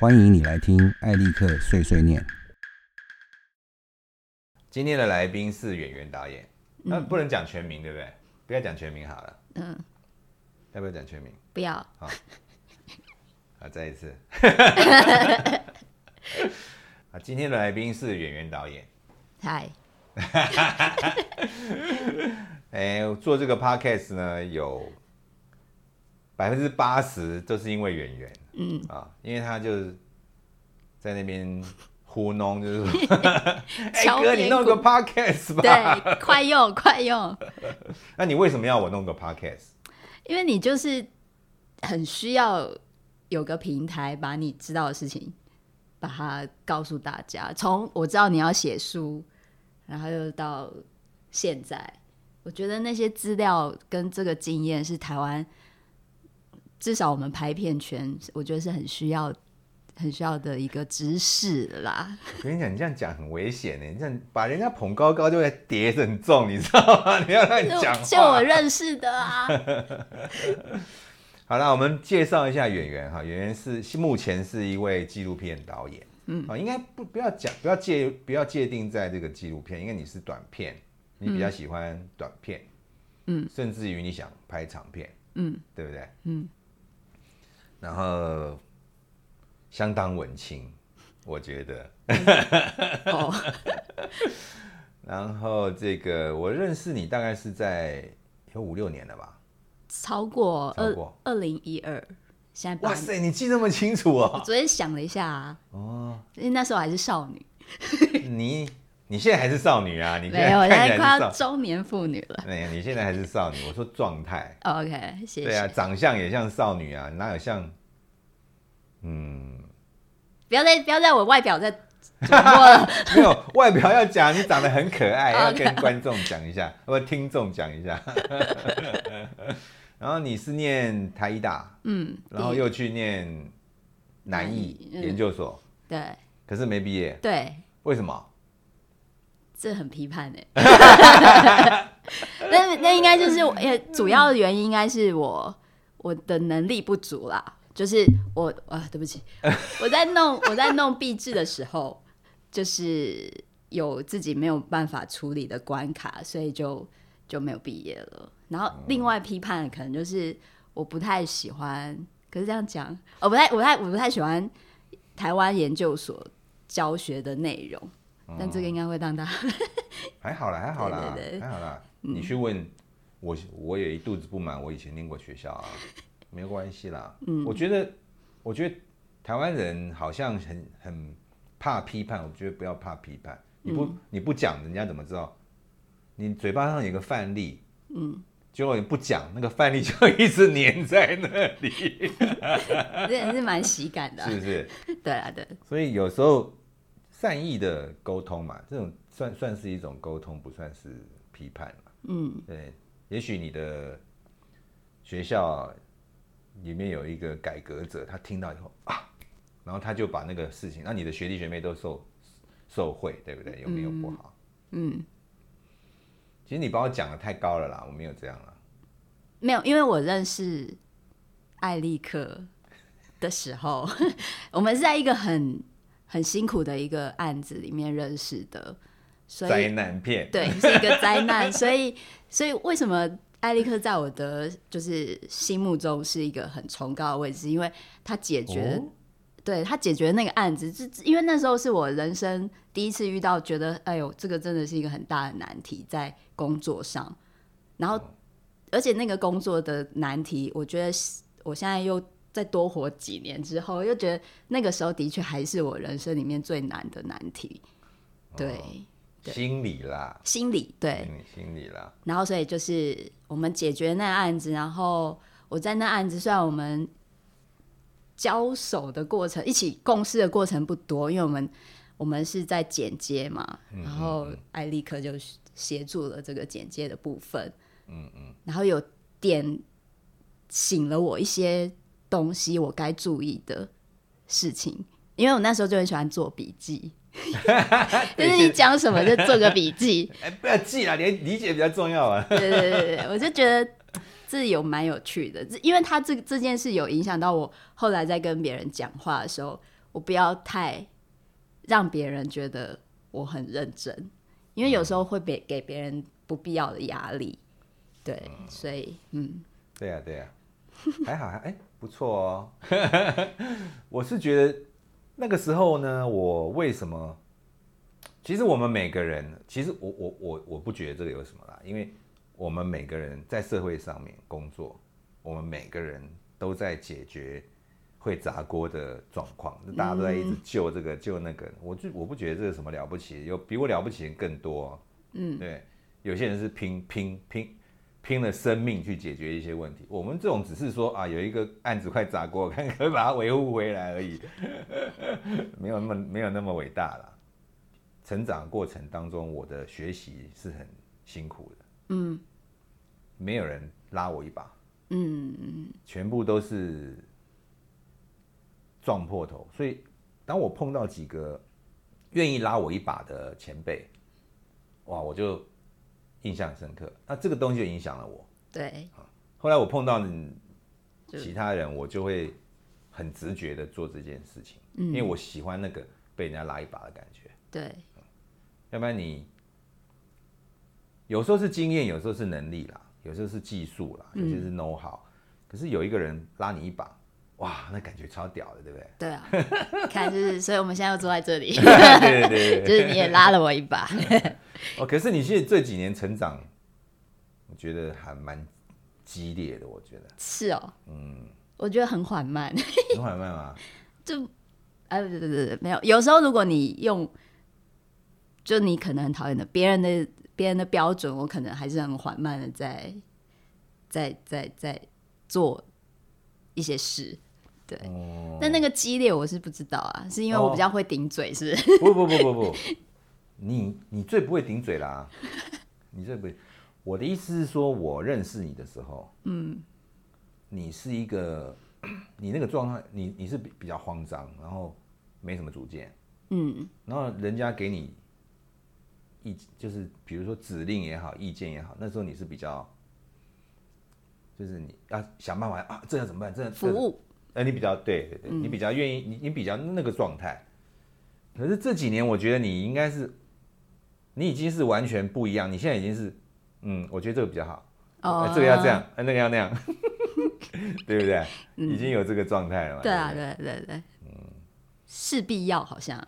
欢迎你来听艾利克碎碎念。今天的来宾是演员导演，那、不能讲全名，对不对？不要讲全名好了，嗯，要不要讲全名？不要，好，再一次。啊，今天的来宾是演员导演。嗨，哎、做这个 podcast 呢，有百分之八十都是因为演员，嗯，啊，因为他就是在那边 糊弄，就是说，哎、哥，你弄个 podcast 吧。对，快用快用，那你为什么要我弄个 podcast？因为你就是很需要有个平台，把你知道的事情，把它告诉大家。从我知道你要写书，然后又到现在，我觉得那些资料跟这个经验是台湾，至少我们拍片圈，我觉得是很需要。很需要的一个知识啦，我跟你讲，你这样讲很危险呢，你这样把人家捧高高，就会跌得很重，你知道吗？你要乱讲就我话。认识的啊。好了，我们介绍一下演员哈，演员是是目前是一位纪录片导演，嗯，啊，应该不不要讲，不要界不要界定在这个纪录片，因为你是短片，你比较喜欢短片，嗯，甚至于你想拍长片，嗯，对不对？嗯，然后相当文青，我觉得。哦，然后这个我认识你大概是在有五六年了吧？超过二二零一二，现在。哇塞，你记那么清楚我哦！昨天想了一下啊，哦，因为那时候还是少女，你你现在还是少女啊？你现没有，我看现在快中年妇女了。对，你现在还是少女。我说状态，哦 OK，谢谢。对啊，长相也像少女啊，哪有像？嗯，不要再不要在我外表再了。没有外表要讲，你长得很可爱，要跟观众讲一下，或者听众讲一下。然后你是念台医大，嗯，然后又去念南艺研究所，对可是没毕业，对，为什么？这很批判哎。那那应该就是我，也主要的原因应该是我我的能力不足啦。就是我啊，对不起，我在弄我在弄壁纸的时候，就是有自己没有办法处理的关卡，所以就就没有毕业了。然后另外批判的可能就是我不太喜欢，可是这样讲，我不太我不太我不太喜欢台湾研究所教学的内容，但这个应该会让大家 还好啦，还好啦，对对对还好啦。你去问我，我也一肚子不满。我以前念过学校啊，没有关系啦。嗯，我觉得，我觉得台湾人好像很很怕批判。我觉得不要怕批判，你不、你不讲，人家怎么知道？你嘴巴上有个范例，嗯，结果你不讲，那个范例就一直粘在那里，这也是蛮喜感的啊、是不是？对啊，对，所以有时候善意的沟通嘛，这种算算是一种沟通，不算是批判嘛。嗯，对，也许你的学校里面有一个改革者，他听到以后啊，然后他就把那个事情，那你的学弟学妹都受受贿，对不对？有没有不好？嗯，其实你把我讲的太高了啦，我没有这样啦。没有，因为我认识艾利克的时候，我们是在一个很很辛苦的一个案子里面认识的，所灾以难片，对是一个灾难，所以 所以为什么艾利克在我的就是心目中是一个很崇高的位置，因为他解决哦？对他解决那个案子，是因为那时候是我人生第一次遇到，觉得哎呦，这个真的是一个很大的难题在工作上。然后，而且那个工作的难题，我觉得是我现在又再多活几年之后，又觉得那个时候的确还是我人生里面最难的难题。对，对。心理啦，心理对，嗯，心理啦，然后所以就是我们解决那案子，然后我在那案子，虽然我们交手的过程、一起共事的过程不多，因为我们我们是在剪接嘛，然后艾利克就协助了这个剪接的部分，嗯嗯，然后有点醒了我一些东西，我该注意的事情，因为我那时候就很喜欢做笔记。就是你讲什么就做个笔记，哎，不要记了，连理解比较重要啊。对对对对，我就觉得这有蛮有趣的，这因为他这这件事有影响到我后来在跟别人讲话的时候，我不要太让别人觉得我很认真，因为有时候会给给别人不必要的压力。对，所以嗯，对呀、对呀、还好还哎不错哦。我是觉得那个时候呢，我为什么？其实我们每个人，其实我我我我不觉得这个有什么啦，因为我们每个人在社会上面工作，我们每个人都在解决会砸锅的状况，大家都在一直救这个救那个，我就我不觉得这有什么了不起，有比我了不起的人更多。嗯，对，有些人是拼拼拼拼了生命去解决一些问题，我们这种只是说啊，有一个案子快砸锅，看可以把它维护回来而已，没有那么没有那么伟大了。成长过程当中，我的学习是很辛苦的，嗯。没有人拉我一把，嗯。全部都是撞破头。所以，当我碰到几个愿意拉我一把的前辈，哇，我就印象很深刻。那这个东西就影响了我。对，后来我碰到其他人，我就会很直觉的做这件事情，嗯因为我喜欢那个被人家拉一把的感觉。对，要不然你有时候是经验，有时候是能力啦，有时候是技术啦，有些是 know how。可是有一个人拉你一把，哇，那感觉超屌的，对不对？对啊，看就是，所以我们现在又坐在这里，对对对对。就是你也拉了我一把。哦，可是你现在这几年成长，我觉得还蛮激烈的，我觉得是哦，嗯，我觉得很缓慢，很缓慢嘛。就，哎，对对对对，没有。有时候如果你用，就你可能很讨厌的别人的别人的标准，我可能还是很缓慢的在在在在做一些事。对，哦但那个激烈我是不知道啊，是因为我比较会顶嘴，是不是？不不不不不，你你最不会顶嘴啦，你最不会。我的意思是说，我认识你的时候，嗯，你是一个，你那个状态，你你是比比较慌张，然后没什么主见，嗯然后人家给你意，就是比如说指令也好，意见也好，那时候你是比较，就是你要想办法啊，这要怎么办？这服，务，呃，你比较对对对，你比较愿意，你你比较那个状态。可是这几年，我觉得你应该是，你已经是完全不一样。你现在已经是，嗯，我觉得这个比较好，哦呃这个要这样，呃那个要那样，对不对？已经有这个状态了嘛？对啊，对对对嗯，势必要好像，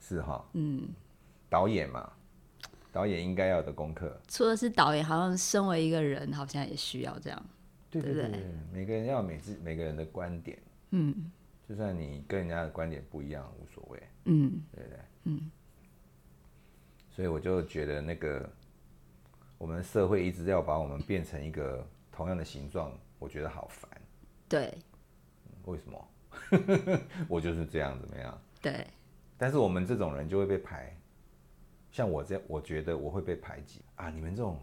是哈，嗯，导演嘛，导演应该要的功课。除了是导演，好像身为一个人，好像也需要这样。对对对不对对对，每个人要每自每个人的观点，嗯就算你跟人家的观点不一样，无所谓，嗯对不对？嗯。所以我就觉得那个我们社会一直要把我们变成一个同样的形状，我觉得好烦。对为什么？我就是这样，怎么样？对，但是我们这种人就会被排，像我这样，我觉得我会被排挤啊！你们这种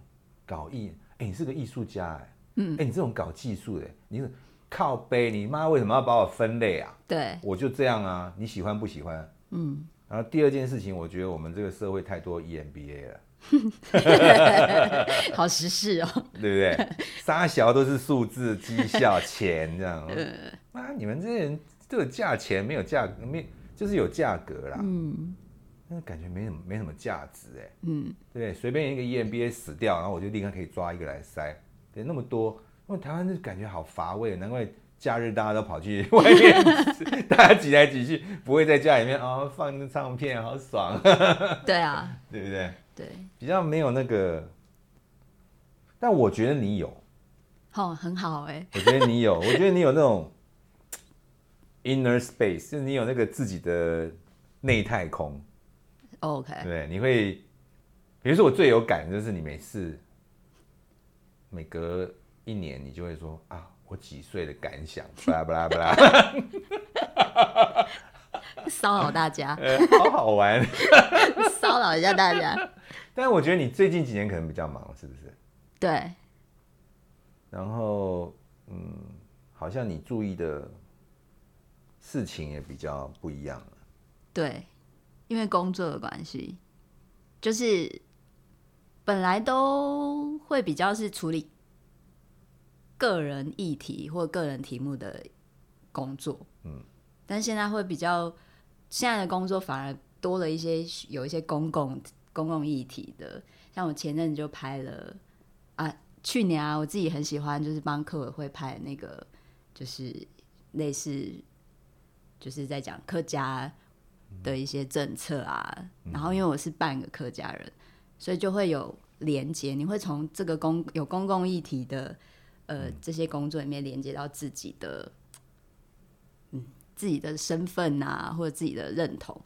搞艺，哎、你是个艺术家、哎，嗯，哎、你这种搞技术的、你是靠背，你妈为什么要把我分类啊？对，我就这样啊，你喜欢不喜欢？嗯。然后第二件事情，我觉得我们这个社会太多 E EMBA 了，好时事哦。对不对？沙小都是数字、绩效、钱这样。啊，你们这些人都有价钱，没有价格，没就是有价格啦。嗯那感觉没什么没什么价值哎，嗯，对不对？随便一个 E EMBA 死掉，然后我就立刻可以抓一个来塞，对，那么多，因为台湾就感觉好乏味，难怪假日大家都跑去外面，大家挤来挤去，不会在家里面哦放个唱片，好爽，对啊，对不对？对，比较没有那个，但我觉得你有，哦，很好哎。我觉得你有，我觉得你有那种 inner space，就是你有那个自己的内太空。OK，对，你会，比如说我最有感的就是你每次每隔一年，你就会说啊，我几岁的感想，巴拉巴拉巴拉，骚扰大家，呃，好好玩。骚扰一下大家。但是我觉得你最近几年可能比较忙，是不是？对，然后，嗯，好像你注意的事情也比较不一样了。对，因为工作的关系，就是本来都会比较是处理个人议题或个人题目的工作，嗯，但现在会比较现在的工作反而多了一些有一些公共公共议题的，像我前阵子就拍了啊，去年啊，我自己很喜欢，就是帮客委会拍那个，就是类似就是在讲客家的一些政策啊，然后因为我是半个客家人，所以就会有连接，你会从这个公有公共议题的呃这些工作里面连接到自己的。自己的身份啊，或者自己的认同，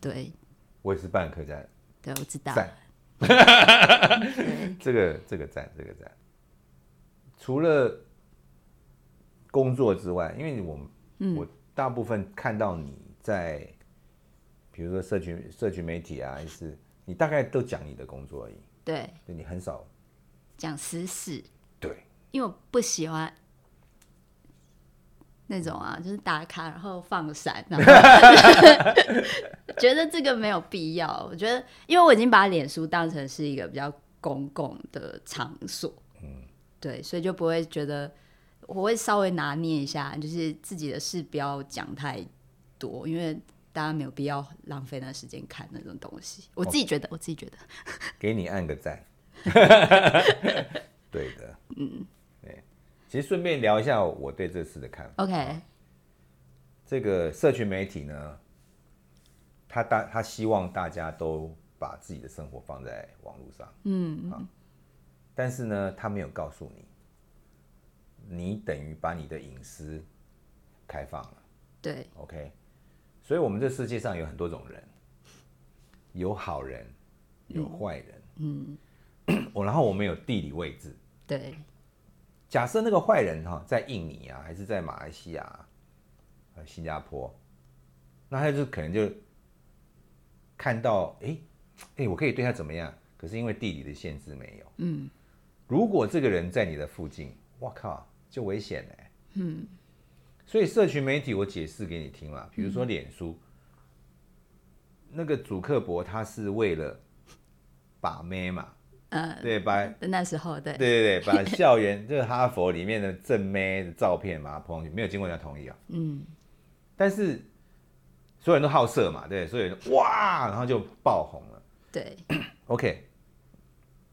对，我也是半客家人，对，我知道，赞，这个这个赞，这个赞。除了工作之外，因为我们，我大部分看到你在，比如说社群社群媒体啊，还是你大概都讲你的工作而已，对，对你很少讲私事，对，因为我不喜欢。那种啊，就是打卡然后放闪，然后 觉得这个没有必要。我觉得，因为我已经把脸书当成是一个比较公共的场所，嗯，对，所以就不会觉得我会稍微拿捏一下，就是自己的事不要讲太多，因为大家没有必要浪费那时间看那种东西。我自己觉得，我自己觉得，给你按个赞，对的，嗯。其实顺便聊一下我对这次的看法。OK，这个社群媒体呢，他大他希望大家都把自己的生活放在网络上，嗯。啊，但是呢，他没有告诉你，你等于把你的隐私开放了。对，OK，所以我们这世界上有很多种人，有好人，有坏人，嗯，我 然后我们有地理位置，对。假设那个坏人哈在印尼啊，还是在马来西亚、呃新加坡，那他就可能就看到，哎哎，我可以对他怎么样？可是因为地理的限制没有。嗯。如果这个人在你的附近，我靠，就危险嘞。嗯。所以社群媒体我解释给你听嘛，比如说脸书，那个主克博他是为了把妹嘛。嗯，对，把那时候，对，对对对，把校园就是 哈佛里面的正妹的照片嘛抛上去，没有经过人家同意啊。嗯，但是所有人都好色嘛，对，所以哇，然后就爆红了。对，OK，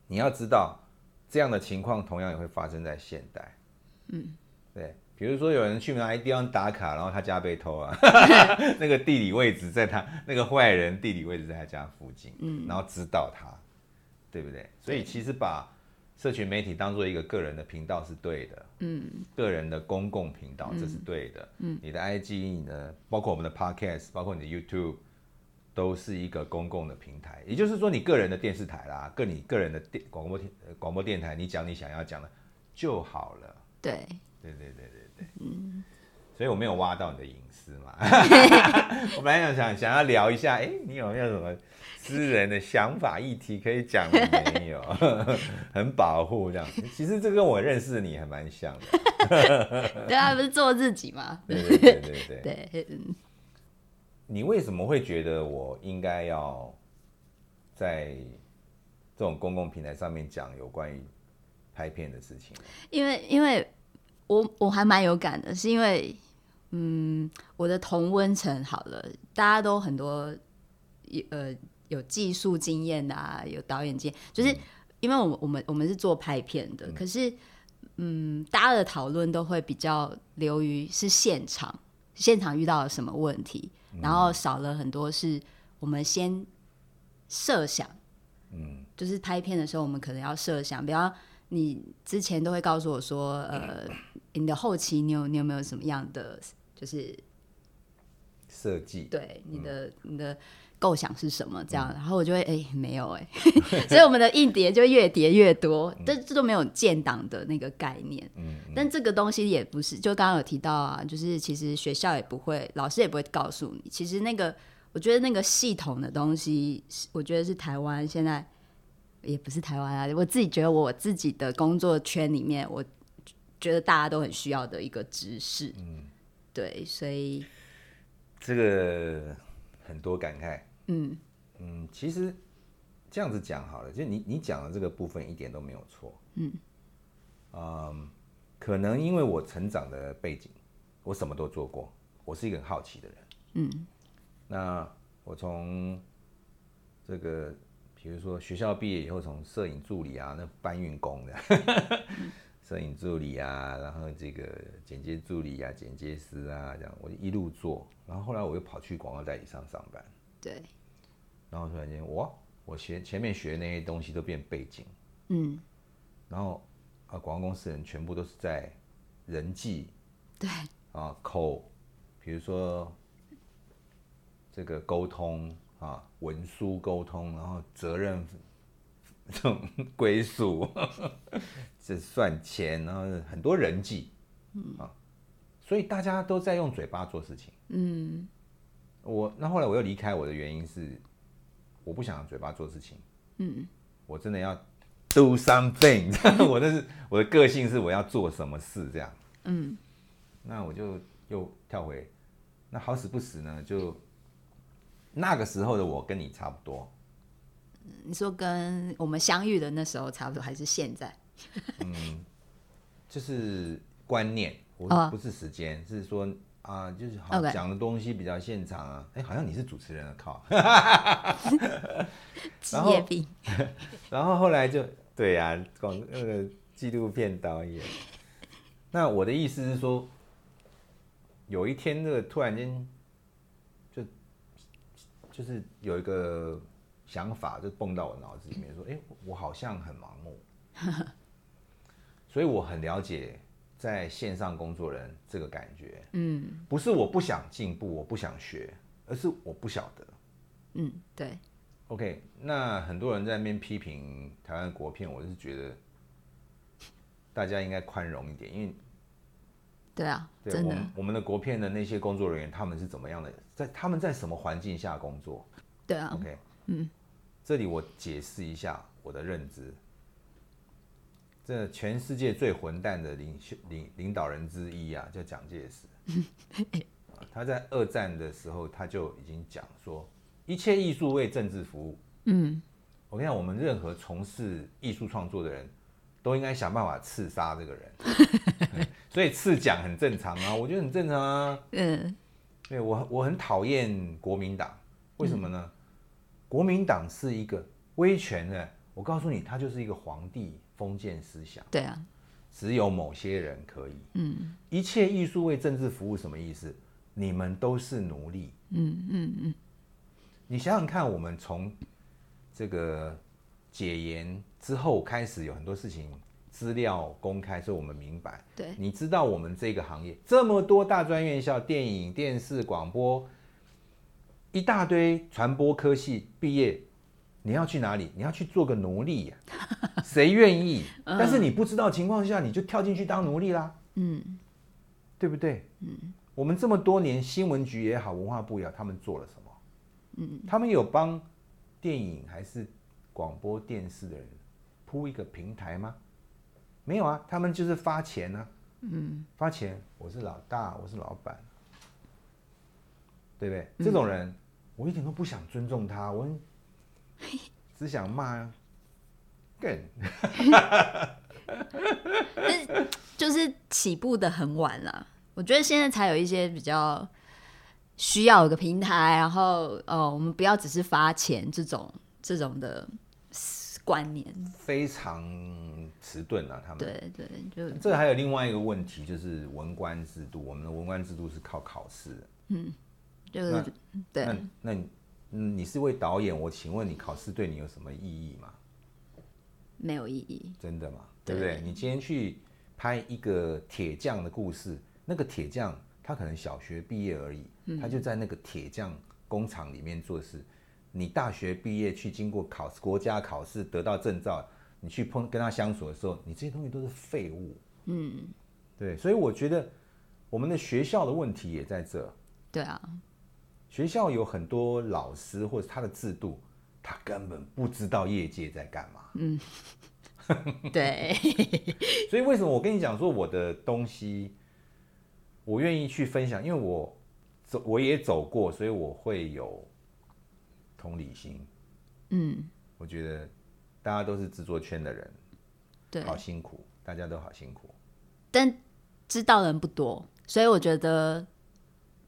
你要知道这样的情况同样也会发生在现代。嗯，对，比如说有人去哪一地方打卡，然后他家被偷啊，那个地理位置在他那个坏人地理位置在他家附近，嗯，然后知道他。对不对？所以其实把社群媒体当做一个个人的频道是对的，嗯，个人的公共频道这是对的，嗯，你的 IG、你的包括我们的 Podcast、包括你的 YouTube 都是一个公共的平台，也就是说你个人的电视台啦，跟你个人的电广播电广播电台，你讲你想要讲的就好了。对，对对对对对，嗯，所以我没有挖到你的隐私嘛，我本来想想想要聊一下，哎，你有没有什么？私人的想法议题可以讲没有？很保护这样。其实这跟我认识你还蛮像的。对啊，不是做自己吗？对对对对对。对。你为什么会觉得我应该要在这种公共平台上面讲有关于拍片的事情？因为，因为我我还蛮有感的，是因为，嗯，我的同温层好了，大家都很多，呃。有技术经验的啊，有导演经验，就是因为我们我们我们是做拍片的，可是嗯，大家的讨论都会比较流于是现场，现场遇到了什么问题，然后少了很多是我们先设想，嗯，就是拍片的时候我们可能要设想，比方你之前都会告诉我说，呃，你的后期你有你有没有什么样的就是设计，对你的你的。构想是什么？这样，然后我就会哎，没有哎，所以我们的硬碟就越叠越多，这这都没有建档的那个概念。嗯，但这个东西也不是，就刚刚有提到啊，就是其实学校也不会，老师也不会告诉你。其实那个，我觉得那个系统的东西，我觉得是台湾现在也不是台湾啊，我自己觉得我自己的工作圈里面，我觉得大家都很需要的一个知识。嗯，对，所以这个很多感慨。嗯。嗯，其实这样子讲好了，就你你讲的这个部分一点都没有错。嗯，嗯，可能因为我成长的背景，我什么都做过，我是一个很好奇的人。嗯，那我从这个，比如说学校毕业以后，从摄影助理啊，那搬运工的，摄影助理啊，然后这个剪接助理啊，剪接师啊，这样我就一路做，然后后来我又跑去广告代理商上班，对，然后突然间，哇，我学前面学那些东西都变背景，嗯，然后啊，广告公司人全部都是在人际对，啊口，比如说这个沟通啊，文书沟通，然后责任 这种归属，这算钱，然后很多人际，啊，所以大家都在用嘴巴做事情。嗯，我那后来我又离开我的原因是，我不想用嘴巴做事情。嗯，我真的要 do something，我那是我的个性是我要做什么事这样。嗯，那我就又跳回，那好死不死呢，就那个时候的我跟你差不多，你说跟我们相遇的那时候差不多，还是现在？嗯就是观念，我哦不是时间，是说啊，就是好讲的东西比较现场啊。哎，好像你是主持人啊，靠。职业病。然后后来就对呀、广那个纪录片导演。那我的意思是说，有一天这个突然间就就是有一个想法就蹦到我脑子里面，说：“哎，我好像很盲目。”所以我很了解在线上工作人这个感觉，嗯不是我不想进步，我不想学，而是我不晓得。嗯，对，OK，那很多人在那边批评台湾国片，我是觉得大家应该宽容一点，因为对啊，对真的我我们的国片的那些工作人员，他们是怎么样的，在他们在什么环境下工作对啊，？OK，嗯，这里我解释一下我的认知。这全世界最混蛋的领袖领领导人之一啊，叫蒋介石。啊 他在二战的时候，他就已经讲说，一切艺术为政治服务。嗯，我跟你讲，我们任何从事艺术创作的人，都应该想办法刺杀这个人。所以刺蒋很正常啊，我觉得很正常啊。嗯，对我我很讨厌国民党，为什么呢？国民党是一个威权的，我告诉你，他就是一个皇帝封建思想，对啊，只有某些人可以。嗯一切艺术为政治服务，什么意思？你们都是奴隶。嗯嗯嗯，你想想看，我们从这个解严之后开始，有很多事情资料公开，所以我们明白。对，你知道我们这个行业这么多大专院校，电影、电视、广播，一大堆传播科系毕业，你要去哪里？你要去做个奴隶呀、谁愿意？但是你不知道情况下，你就跳进去当奴隶啦，嗯对不对？嗯，我们这么多年，新闻局也好，文化部也好，他们做了什么？嗯，他们有帮电影还是广播电视的人铺一个平台吗？没有啊，他们就是发钱啊，嗯，发钱，我是老大，我是老板，对不对？这种人，我一点都不想尊重他，我很 只想骂，更 就是起步的很晚了。我觉得现在才有一些比较需要有个平台，然后哦，我们不要只是发钱这种这种的观念。非常迟钝啊，他们。对对，就这还有另外一个问题，就是文官制度。我们的文官制度是靠考试嗯。就是对那那你嗯你是位导演，我请问你考试对你有什么意义吗？没有意义。真的吗？对不对？你今天去拍一个铁匠的故事，那个铁匠他可能小学毕业而已，他就在那个铁匠工厂里面做事。你大学毕业去经过考试，国家考试得到证照，你去碰跟他相处的时候，你这些东西都是废物。嗯，对，所以我觉得我们的学校的问题也在这。对啊，学校有很多老师或者他的制度，他根本不知道业界在干嘛。嗯 对，所以为什么我跟你讲说我的东西，我愿意去分享，因为我走我也走过，所以我会有同理心。嗯，我觉得大家都是制作圈的人，对。好辛苦，大家都好辛苦。但知道的人不多，所以我觉得，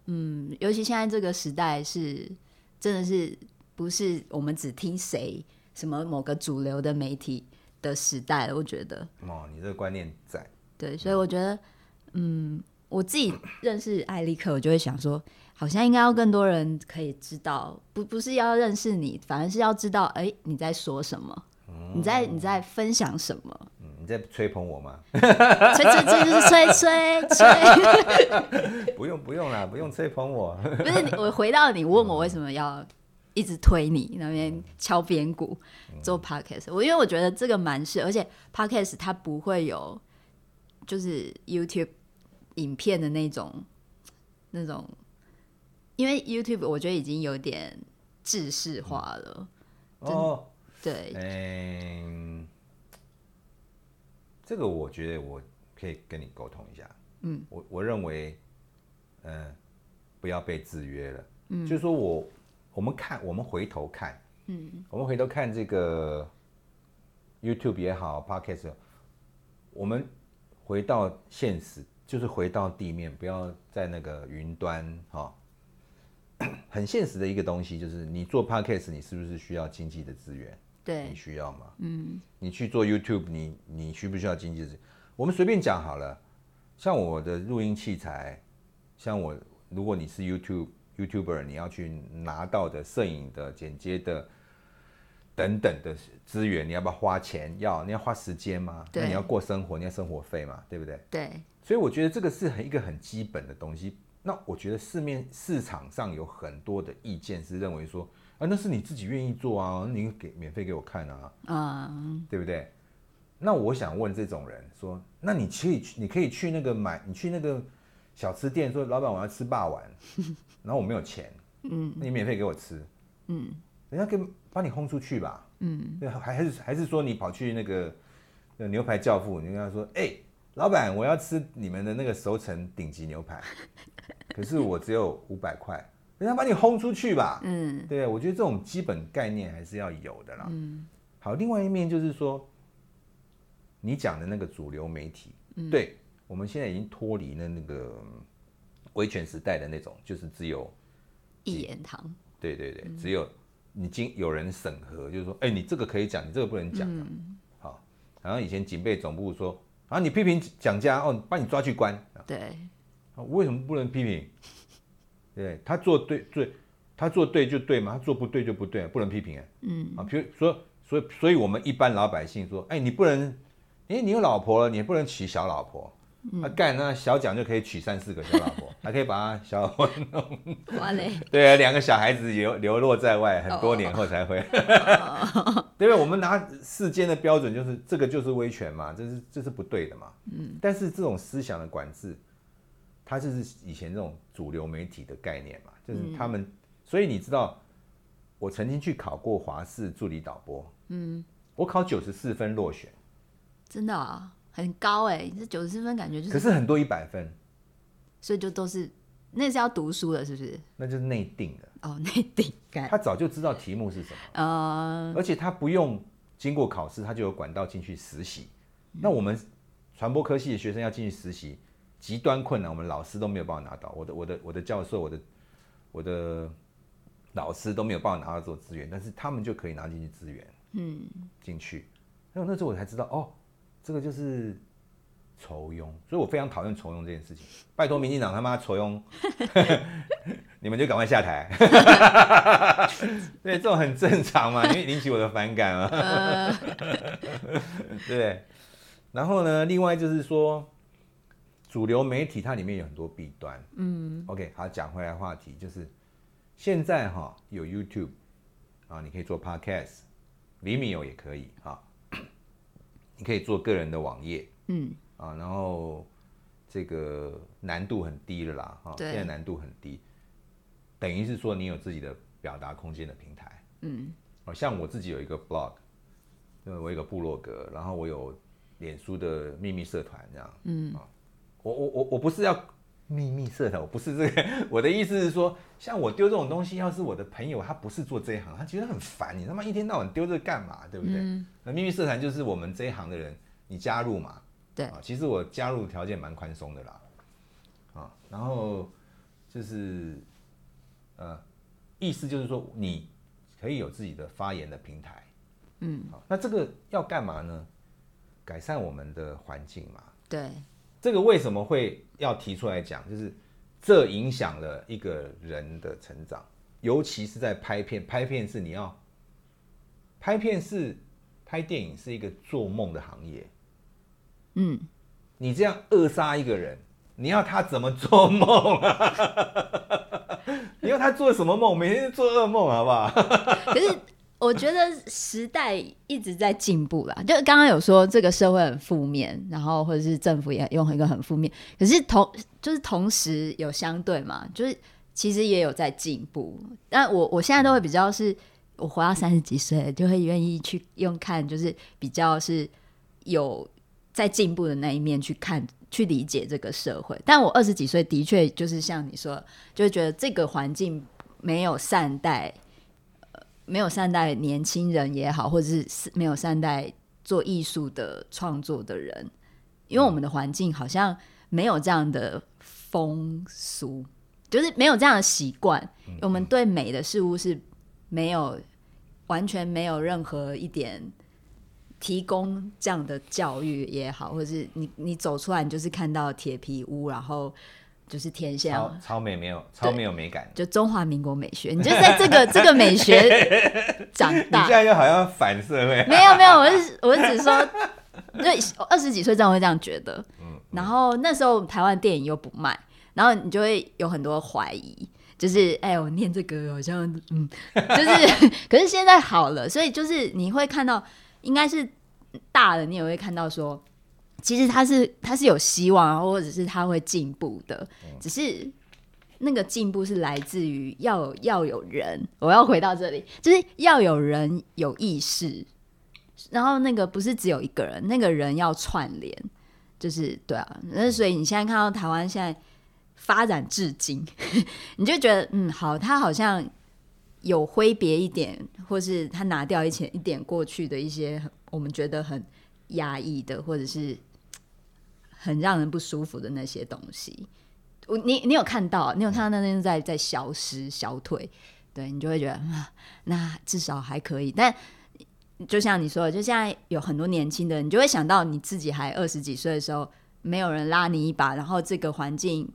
嗯，尤其现在这个时代是真的是不是我们只听谁什么某个主流的媒体的时代了。我觉得，哦，你这个观念在，对，所以我觉得，嗯，我自己认识艾利克，我就会想说，好像应该要更多人可以知道，不不是要认识你，反而是要知道，哎、你在说什么，你在你在分享什么，嗯，你在吹捧我吗？吹吹吹就是吹吹吹，不用不用啦，不用吹捧我。不是你我回到你问我为什么要一直推你那边敲边鼓做 podcast，我因为我觉得这个蛮适合，而且 podcast 它不会有就是 YouTube 影片的那种那种，因为 YouTube 我觉得已经有点制式化了，哦，对，嗯，这个我觉得我可以跟你沟通一下。嗯，我我认为，嗯、不要被制约了。嗯，就是说我我们看，我们回头看，嗯，我们回头看这个 YouTube 也好，Podcast，我们回到现实，就是回到地面，不要在那个云端哈、很现实的一个东西，就是你做 Podcast，你是不是需要经济的资源？你，需要吗？嗯，你去做 YouTube，你你需不需要经济？我们随便讲好了，像我的录音器材，像我，如果你是 YouTube YouTuber，你要去拿到的摄影的、剪接的等等的资源，你要不要花钱？要，你要花时间吗？你要过生活，你要生活费嘛，对不对？对，所以我觉得这个是很一个很基本的东西。那我觉得市面市场上有很多的意见是认为说，啊，那是你自己愿意做啊，你给免费给我看啊，嗯，对不对？那我想问这种人说，那你可以去，你可以去那个买，你去那个小吃店说，老板我要吃霸王，然后我没有钱，嗯，你免费给我吃，嗯，人家给把你轰出去吧，嗯，对，还还是还是说你跑去那个那个牛排教父，你跟他说，哎、老板我要吃你们的那个熟成顶级牛排，可是我只有五百块，人家把你轰出去吧，嗯，对，我觉得这种基本概念还是要有的啦。嗯，好，另外一面就是说，你讲的那个主流媒体，嗯对我们现在已经脱离了那个嗯威权时代的那种，就是只有一言堂，对对对，只有你经有人审核，就是说，哎、你这个可以讲，你这个不能讲、啊。好，然后以前警备总部说，啊，你批评蒋家，哦，把你抓去关。对，啊为什么不能批评？对他做对对，他做对就对嘛，他做不对就不对，不能批评哎。嗯啊，比如说，所以所以我们一般老百姓说，哎，你不能，哎，你有老婆了，你也不能娶小老婆。啊，干那小蒋就可以娶三四个小老婆，还可以把他小老婆弄。哇嘞，对啊，两个小孩子流流落在外，很多年后才回。对不对？我们拿世间的标准就是这个就是威权嘛，这是这是不对的嘛。嗯。但是这种思想的管制，它就是以前这种主流媒体的概念嘛，就是他们。所以你知道，我曾经去考过华视助理导播，嗯，我考九十四分落选，真的啊，很高哎，这九十四分感觉就是，可是很多一百分，所以就都是那是要读书的，是不是？那就是内定的。哦，内定感，他早就知道题目是什么。呃，而且他不用经过考试，他就有管道进去实习。那我们传播科系的学生要进去实习，极端困难，我们老师都没有办法拿到。我的我的我的教授，我的我的老师都没有办法拿到这种资源，但是他们就可以拿进去资源，嗯，进去。那那时候我才知道，哦，这个就是酬庸，所以我非常讨厌酬庸这件事情。拜托民进党他妈酬庸，你们就赶快下台。对，这种很正常嘛，因为引起我的反感啊。对，然后呢，另外就是说，主流媒体它里面有很多弊端。嗯，OK，好，讲回来话题就是，现在哈有 YouTube 啊，你可以做 Podcast，Vimeo 也可以哈，你可以做个人的网页。嗯，啊，然后这个难度很低了啦，哈，对。现在难度很低，等于是说你有自己的表达空间的平台，嗯，哦，像我自己有一个 blog，我有一个部落格，然后我有脸书的秘密社团这样，嗯，啊，我我我我不是要秘密社团，我不是这个，我的意思是说，像我丢这种东西，要是我的朋友他不是做这一行，他觉得很烦，你他妈一天到晚丢这干嘛，对不对？那秘密社团就是我们这一行的人，你加入嘛，对啊，其实我加入条件蛮宽松的啦，啊，然后就是呃，意思就是说你可以有自己的发言的平台，嗯，好那这个要干嘛呢？改善我们的环境嘛。对，这个为什么会要提出来讲？就是这影响了一个人的成长，尤其是在拍片，拍片是你要拍片是拍电影是一个做梦的行业，嗯，你这样扼杀一个人，你要他怎么做梦啊？你要他做什么梦？每天做噩梦，好不好？可是我觉得时代一直在进步啦，就刚刚有说这个社会很负面，然后或者是政府也用一个很负面，可是同就是同时有相对嘛，就是其实也有在进步。但我我现在都会比较是，我活到三十几岁就会愿意去用看，就是比较是有在进步的那一面去看。去理解这个社会，但我二十几岁的确就是像你说，就觉得这个环境没有善待，没有善待年轻人也好，或者是没有善待做艺术的创作的人，因为我们的环境好像没有这样的风俗，就是没有这样的习惯，我们对美的事物是没有完全没有任何一点。提供这样的教育也好，或者是你你走出来，你就是看到铁皮屋，然后就是天下超超美没有超没有美感，就中华民国美学，你就在这个 这个美学长大。你现在又好像反社会，没有没有，我是我是只说，对二十几岁这样会这样觉得，嗯，然后那时候台湾电影又不卖，然后你就会有很多怀疑，就是哎，我念这个好像嗯，就是 可是现在好了，所以就是你会看到。应该是大了，你也会看到说，其实他是他是有希望，或者是他会进步的。只是那个进步是来自于要要有人，我要回到这里，就是要有人有意识，然后那个不是只有一个人，那个人要串联，就是对啊。那所以你现在看到台湾现在发展至今，你就觉得嗯，好，他好像。有挥别一点，或是他拿掉一前一点过去的一些我们觉得很压抑的，或者是很让人不舒服的那些东西。我你你有看到，你有看到那些在在消失消退，对你就会觉得啊，那至少还可以。但就像你说的，就现在有很多年轻的，你就会想到你自己还二十几岁的时候，没有人拉你一把，然后这个环境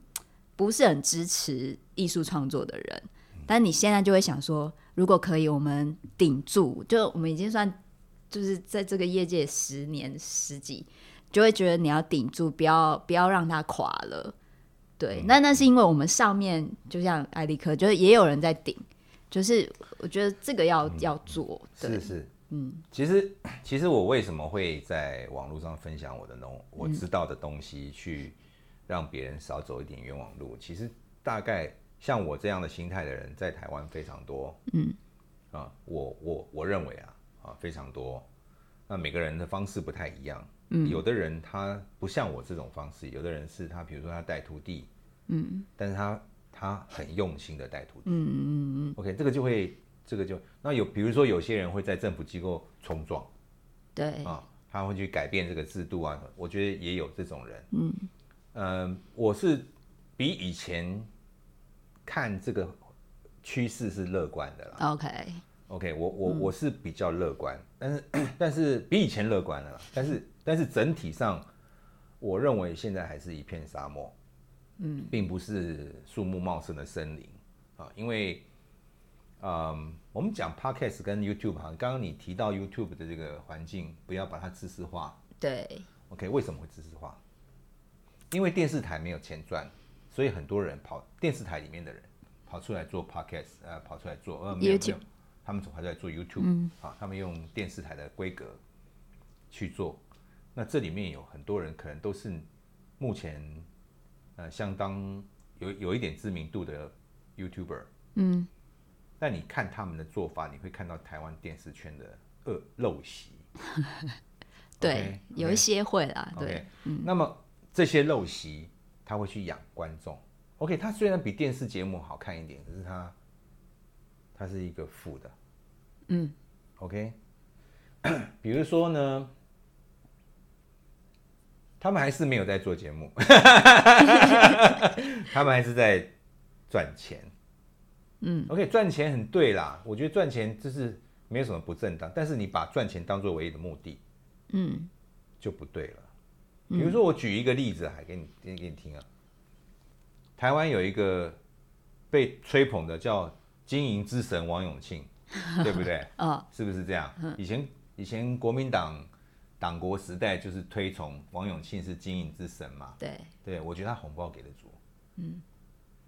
不是很支持艺术创作的人。但你现在就会想说，如果可以，我们顶住，就我们已经算就是在这个业界十年十几，就会觉得你要顶住，不要不要让它垮了。对，那那是因为我们上面就像艾利克，就是也有人在顶，就是我觉得这个要要做。是是，嗯，其实其实我为什么会在网络上分享我的东我知道的东西，去让别人少走一点冤枉路？其实大概。像我这样的心态的人，在台湾非常多。嗯，啊，我我我认为啊，啊非常多。那每个人的方式不太一样。嗯，有的人他不像我这种方式，有的人是他，比如说他带徒弟。嗯，但是他他很用心的带徒弟。嗯嗯嗯 OK，这个就会，这个就那有，比如说有些人会在政府机构冲撞。对。啊，他会去改变这个制度啊。我觉得也有这种人。嗯。嗯，我是比以前。看这个趋势是乐观的啦。OK，OK，我我我是比较乐观，但是 但是比以前乐观了。但是但是整体上，我认为现在还是一片沙漠，嗯，并不是树木茂盛的森林啊。因为，嗯，我们讲 Podcast 跟 YouTube 哈，刚刚你提到 YouTube 的这个环境，不要把它知识化。对。OK，为什么会知识化？因为电视台没有钱赚。所以很多人跑电视台里面的人跑出来做 podcast，呃，跑出来做呃没有没有，他们总还在做 YouTube，嗯啊，他们用电视台的规格去做。那这里面有很多人可能都是目前呃相当有有一点知名度的 YouTuber，嗯，但你看他们的做法，你会看到台湾电视圈的恶陋习。对，有一些会啦，对，那么这些陋习。他会去养观众，OK，他虽然比电视节目好看一点，可是他，他是一个负的，嗯，OK，比如说呢，他们还是没有在做节目，他们还是在赚钱嗯，OK，赚钱很对啦，我觉得赚钱就是没有什么不正当，但是你把赚钱当做唯一的目的嗯就不对了。比如说，我举一个例子，还给你给给你听啊。台湾有一个被吹捧的叫“经营之神”王永庆，对不对？哦是不是这样？以前以前国民党党国时代就是推崇王永庆是经营之神嘛。对，对，我觉得他红包给的足。嗯，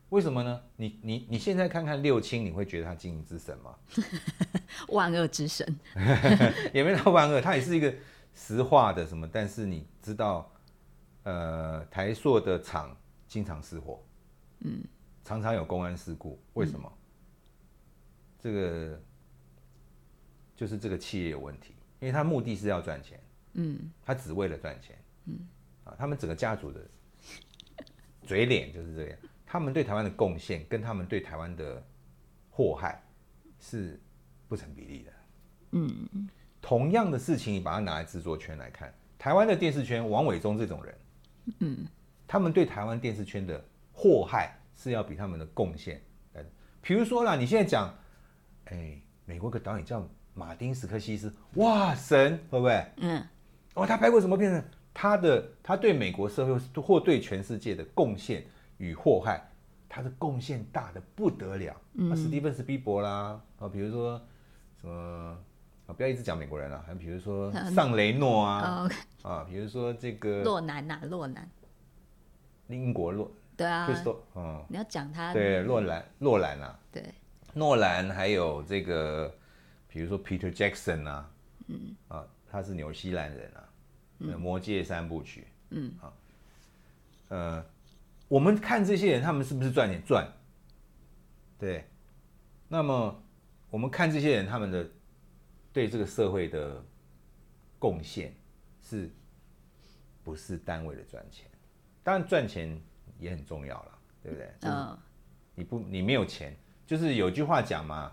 为什么呢？你你你现在看看六亲，你会觉得他经营之神吗？万恶之神，也没到万恶，他也是一个石化的什么，但是你知道，呃，台塑的厂经常失火，嗯，常常有公安事故，为什么？这个就是这个企业有问题，因为他目的是要赚钱，嗯他只为了赚钱，嗯，啊，他们整个家族的嘴脸就是这样，他们对台湾的贡献跟他们对台湾的祸害是不成比例的。嗯同样的事情，你把它拿来制作圈来看，台湾的电视圈，王伟忠这种人，嗯，他们对台湾电视圈的祸害是要比他们的贡献来的。比如说啦，你现在讲，哎，美国有个导演叫马丁斯科西斯，哇，神，会不会？嗯哦，他拍过什么片子？他的他对美国社会或对全世界的贡献与祸害，他的贡献大的不得了。嗯，史蒂芬斯皮伯啦，啊，比如说什么啊，不要一直讲美国人了，还比如说 尚雷诺啊，哦，啊，比如说这个洛南呐，洛南，英国洛对啊。Y s t 嗯，你要讲他，对，洛兰洛兰啊，对，诺兰还有这个，比如说 Peter Jackson 啊，嗯，啊，他是纽西兰人啊，嗯魔戒三部曲，嗯，好，呃，我们看这些人，他们是不是赚钱赚？对，那么我们看这些人，他们的对这个社会的贡献是不是单位的赚钱？当然赚钱也很重要了，对不对？就是嗯你不你没有钱，就是有句话讲嘛，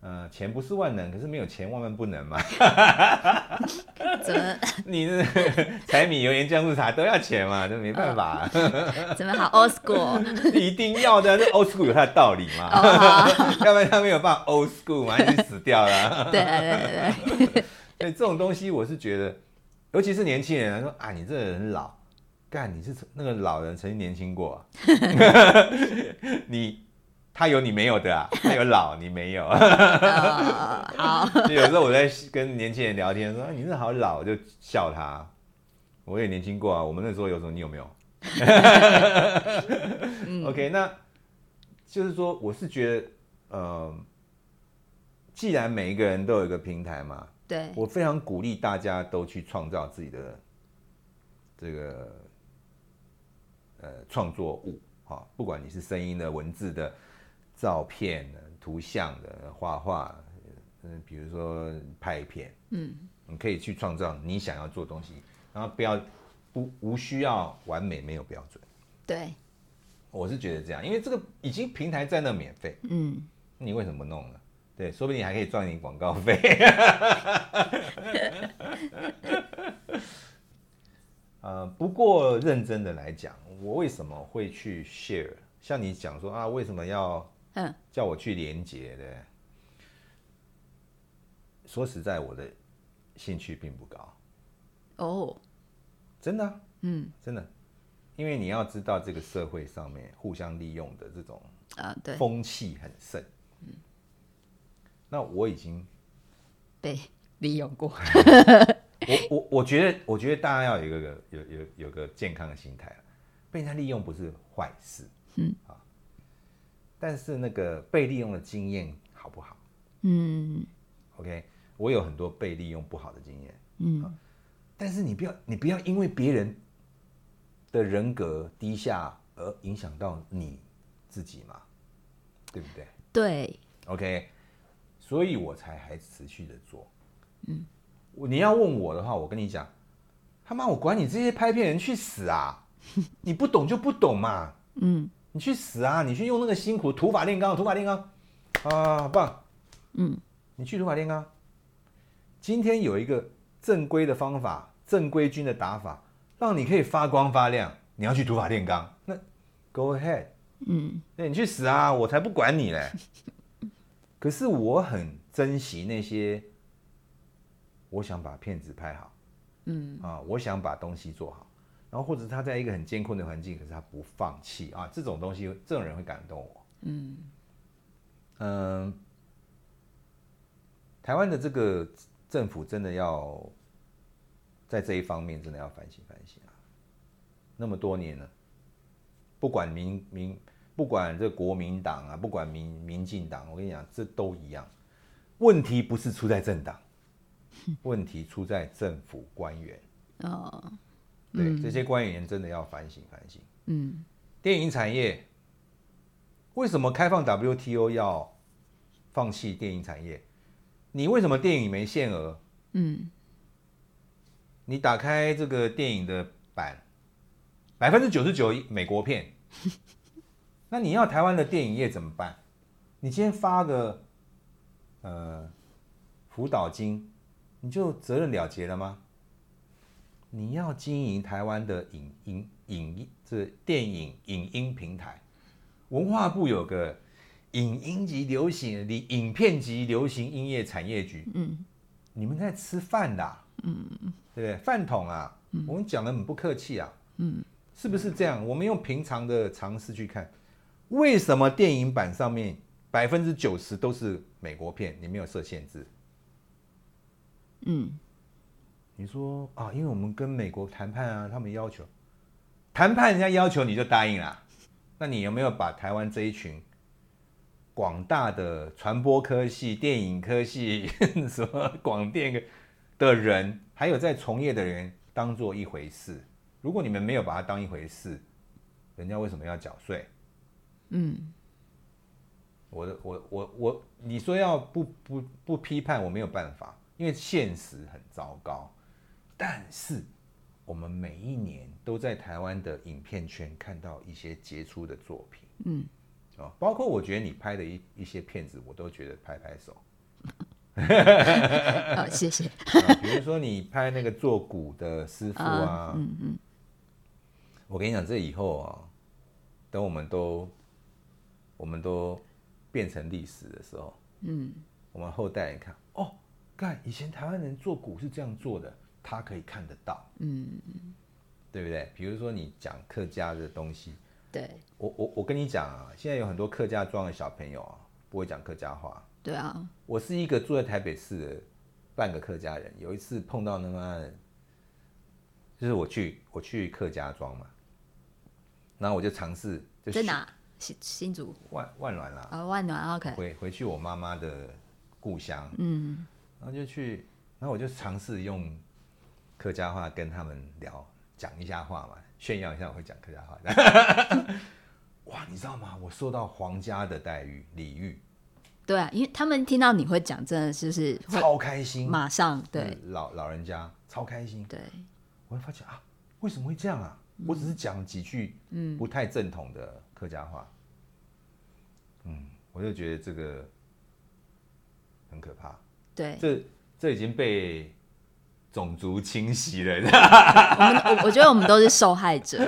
呃，钱不是万能，可是没有钱万万不能嘛。怎么 你这柴米油盐酱醋茶都要钱嘛，这没办法，怎么好 old school？一定要的。这 old school 有它的道理嘛，要不然他没有办法 old school 嘛，就死掉了。对对对对，所以这种东西，我是觉得，尤其是年轻人来说啊，你这个人老，干你是那个老人曾经年轻过、啊，你他有你没有的啊，他有老你没有。哦好，就有时候我在跟年轻人聊天，说、啊、你是好老，我就笑他。我也年轻过啊，我们那时候有什么，你有没有、o k 那就是说，我是觉得，呃，既然每一个人都有一个平台嘛，对，我非常鼓励大家都去创造自己的这个呃创作物，哈，不管你是声音的、文字的、照片的、图像的、画画，嗯，比如说拍片，嗯你可以去创造你想要做东西，然后不要不无需要完美，没有标准。对，我是觉得这样，因为这个已经平台在那免费，嗯你为什么不弄呢？对，说不定还可以赚你广告费。呃，不过认真的来讲，我为什么会去 share？像你讲说啊，为什么要嗯。叫我去连接的？说实在，我的兴趣并不高，哦，真的啊、嗯。真的，因为你要知道，这个社会上面互相利用的这种啊对，风气很盛。那我已经被利用过，我我我觉得，我觉得大家要有一个有有有个健康的心态啊被人家利用不是坏事，嗯。啊，但是那个被利用的经验好不好？嗯？OK，我有很多被利用不好的经验，嗯。但是你不要你不要因为别人的人格低下而影响到你自己嘛，对不对？对，OK，所以我才还持续的做。嗯，你要问我的话，我跟你讲，他妈我管你这些拍片人去死啊！你不懂就不懂嘛，嗯你去死啊！你去用那个辛苦土法炼钢，土法炼钢啊，好棒！嗯你去土法炼钢。今天有一个正规的方法，正规军的打法，让你可以发光发亮。你要去土法炼钢，那 go ahead，嗯，那你去死啊，我才不管你嘞。可是我很珍惜那些，我想把片子拍好，嗯啊，我想把东西做好，然后或者他在一个很艰困的环境，可是他不放弃啊，这种东西，这种人会感动我。嗯嗯，台湾的这个政府真的要在这一方面真的要反省反省啊！那么多年了，不管民民。不管这国民党啊，不管民民进党，我跟你讲，这都一样。问题不是出在政党，问题出在政府官员。哦，对，这些官员真的要反省反省。嗯，电影产业为什么开放 WTO 要放弃电影产业？你为什么电影没限额？嗯，你打开这个电影的版，百分之九十九美国片。那你要台湾的电影业怎么办？你今天发个呃辅导金，你就责任了结了吗？你要经营台湾的影影影这电影影音平台，文化部有个影音及流行的影片及流行音乐产业局，嗯，你们在吃饭的，嗯对不对？饭桶啊，我们讲的很不客气啊，嗯，是不是这样？我们用平常的常识去看。为什么电影版上面百分之九十都是美国片？你没有设限制？嗯，你说啊，因为我们跟美国谈判啊，他们要求谈判，人家要求你就答应啦。那你有没有把台湾这一群广大的传播科系、电影科系、什么广电的人，还有在从业的人当做一回事？如果你们没有把它当一回事，人家为什么要缴税？嗯，我的我我我，你说要不不不批判，我没有办法，因为现实很糟糕。但是我们每一年都在台湾的影片圈看到一些杰出的作品，嗯，啊，包括我觉得你拍的一一些片子，我都觉得拍拍手。好，谢谢。比如说你拍那个做鼓的师傅啊，嗯嗯，我跟你讲，这以后啊，等我们都。我们都变成历史的时候，嗯，我们后代人看，哦，看以前台湾人做鼓是这样做的，他可以看得到，嗯。对不对？比如说你讲客家的东西，对，我我我跟你讲啊，现在有很多客家庄的小朋友啊，不会讲客家话，对啊，我是一个住在台北市的半个客家人，有一次碰到那么，就是我去我去客家庄嘛，然后我就尝试，在哪？新新竹？万万峦啦，啊万峦，OK，回回去我妈妈的故乡，嗯，然后就去，然后我就尝试用客家话跟他们聊，讲一下话嘛，炫耀一下我会讲客家话。哇，你知道吗？我受到皇家的待遇礼遇。对啊，因为他们听到你会讲，真的就是超开心，马上对老老人家超开心。对，我会发现啊，为什么会这样啊？我只是讲几句嗯不太正统的。客家话，嗯，我就觉得这个很可怕。对，这这已经被种族清洗了。我们我我觉得我们都是受害者，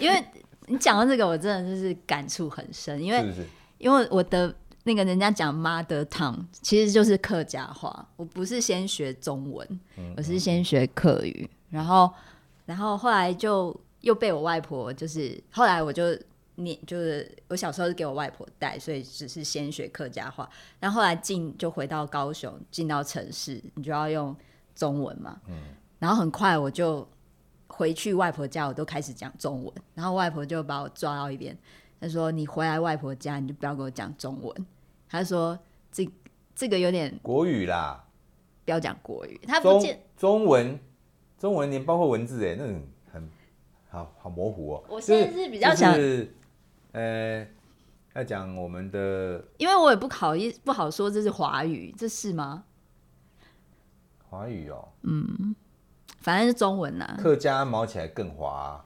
因为你讲到这个，我真的就是感触很深。因为因为我的那个人家讲 mother tongue，其实就是客家话。我不是先学中文，我是先学客语，然后然后后来就又被我外婆，就是后来我就。你就是我小时候是给我外婆带，所以只是先学客家话。然后后来进就回到高雄，进到城市，你就要用中文嘛。嗯。然后很快我就回去外婆家，我都开始讲中文。然后外婆就把我抓到一边，她说：“你回来外婆家，你就不要给我讲中文。”她说：“这这个有点国语啦，不要讲国语。”他不见中文，中文连包括文字哎，那种很好好模糊哦。我现在是比较想。呃，要讲我们的，因为我也不好意不好说这是华语，这是吗？华语哦，嗯，反正是中文呐。客家毛起来更滑，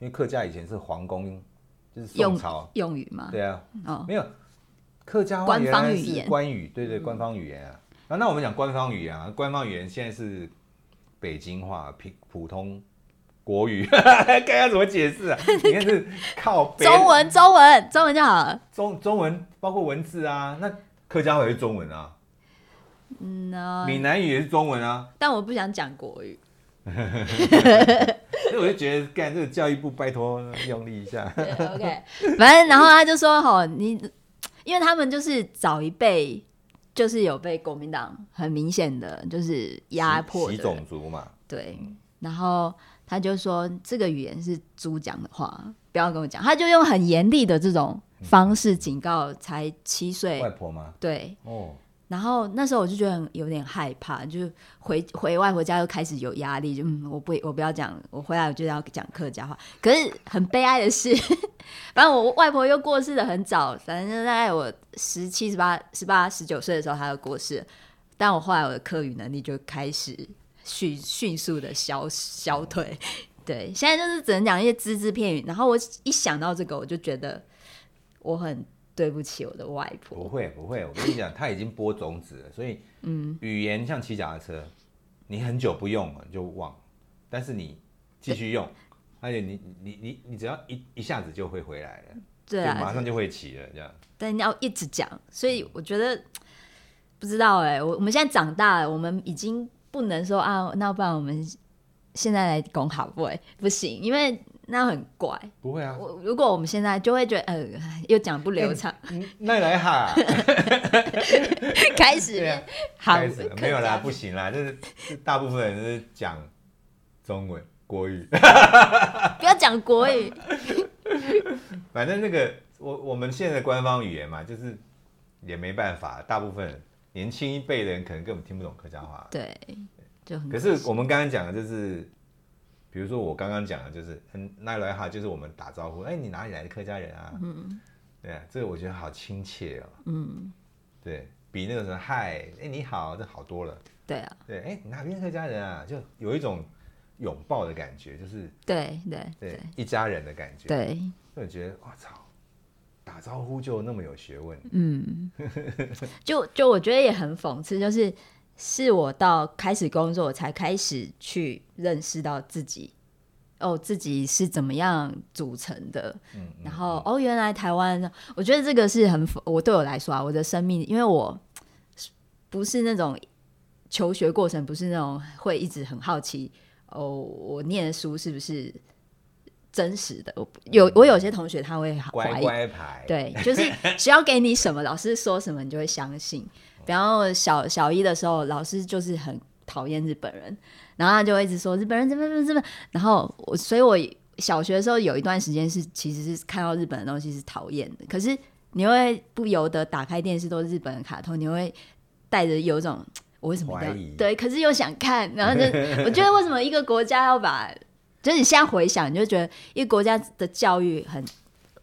因为客家以前是皇宫，就是宋朝用语嘛。对啊，哦，没有客家官方语言，官语，对对，官方语言啊。啊，那我们讲官方语言啊，官方语言现在是北京话、普普通国语，看要怎么解释啊？你看是靠北中文，中文，中文就好了。中中文包括文字啊，那客家话也是中文啊，嗯呢，闽南语也是中文啊，但我不想讲国语。所以我就觉得干这个教育部拜托用力一下。对 OK，反正然后他就说：“吼，你因为他们就是早一辈，就是有被国民党很明显的就是压迫习的种族嘛，对，然后他就说这个语言是猪讲的话，不要跟我讲。他就用很严厉的这种方式警告才七岁外，婆吗？对。哦，然后那时候我就觉得有点害怕，就回回外婆家又开始有压力，就嗯，我不我不要讲，我回来我就要讲客家话。可是很悲哀的是，反正我外婆又过世的很早，反正大概我十七、十八、十八、十九岁的时候她就过世。但我后来我的课语能力就开始迅迅速的消消退。对，现在就是只能讲一些只字片语。然后我一想到这个，我就觉得我很对不起我的外婆。不会不会，我跟你讲，他已经播种子了，所以嗯，语言像骑脚踏车，你很久不用了你就忘，但是你继续用，而且你你你你只要一一下子就会回来了，对啊，马上就会骑了，这样。但你要一直讲，所以我觉得不知道哎、我我们现在长大了，我们已经不能说啊，那不然我们现在来拱好不会不行，因为那很怪。不会啊，我如果我们现在就会觉得呃，又讲不流畅，嗯那来哈，开始。对啊，好。开始了没有啦，不行啦，就是是大部分人都是讲中文国语，不要讲国语，反正那个我我们现在的官方语言嘛，就是也没办法，大部分年轻一辈的人可能根本听不懂客家话。对，就很可是我们刚刚讲的就是，比如说我刚刚讲的就是，嗯，奈来哈就是我们打招呼，哎，你哪里来的客家人啊？嗯，对啊，这个我觉得好亲切哦。嗯，对比那个什么嗨，哎，你好，这好多了。对啊，对，哎，哪边客家人啊？就有一种拥抱的感觉，就是对对对对一家人的感觉。，对，就觉得哇操，打招呼就那么有学问。嗯，就就我觉得也很讽刺，就是是我到开始工作，我才开始去认识到自己，哦，自己是怎么样组成的，嗯，然后哦，原来台湾，我觉得这个是很讽我对我来说啊，我的生命，因为我不是那种求学过程，不是那种会一直很好奇哦，我念的书是不是真实的？我有我有些同学他会怀乖疑。乖牌。，对，就是只要给你什么，老师说什么你就会相信。比方说小小一的时候，老师就是很讨厌日本人，然后他就一直说日本人怎么怎么怎么。然后我，所以我小学的时候有一段时间是其实是看到日本的东西是讨厌的，可是你会不由得打开电视都是日本的卡通，你会带着有一种 我为什么要对，可是又想看，然后就我觉得为什么一个国家要把，就是你现在回想，你就觉得一个国家的教育很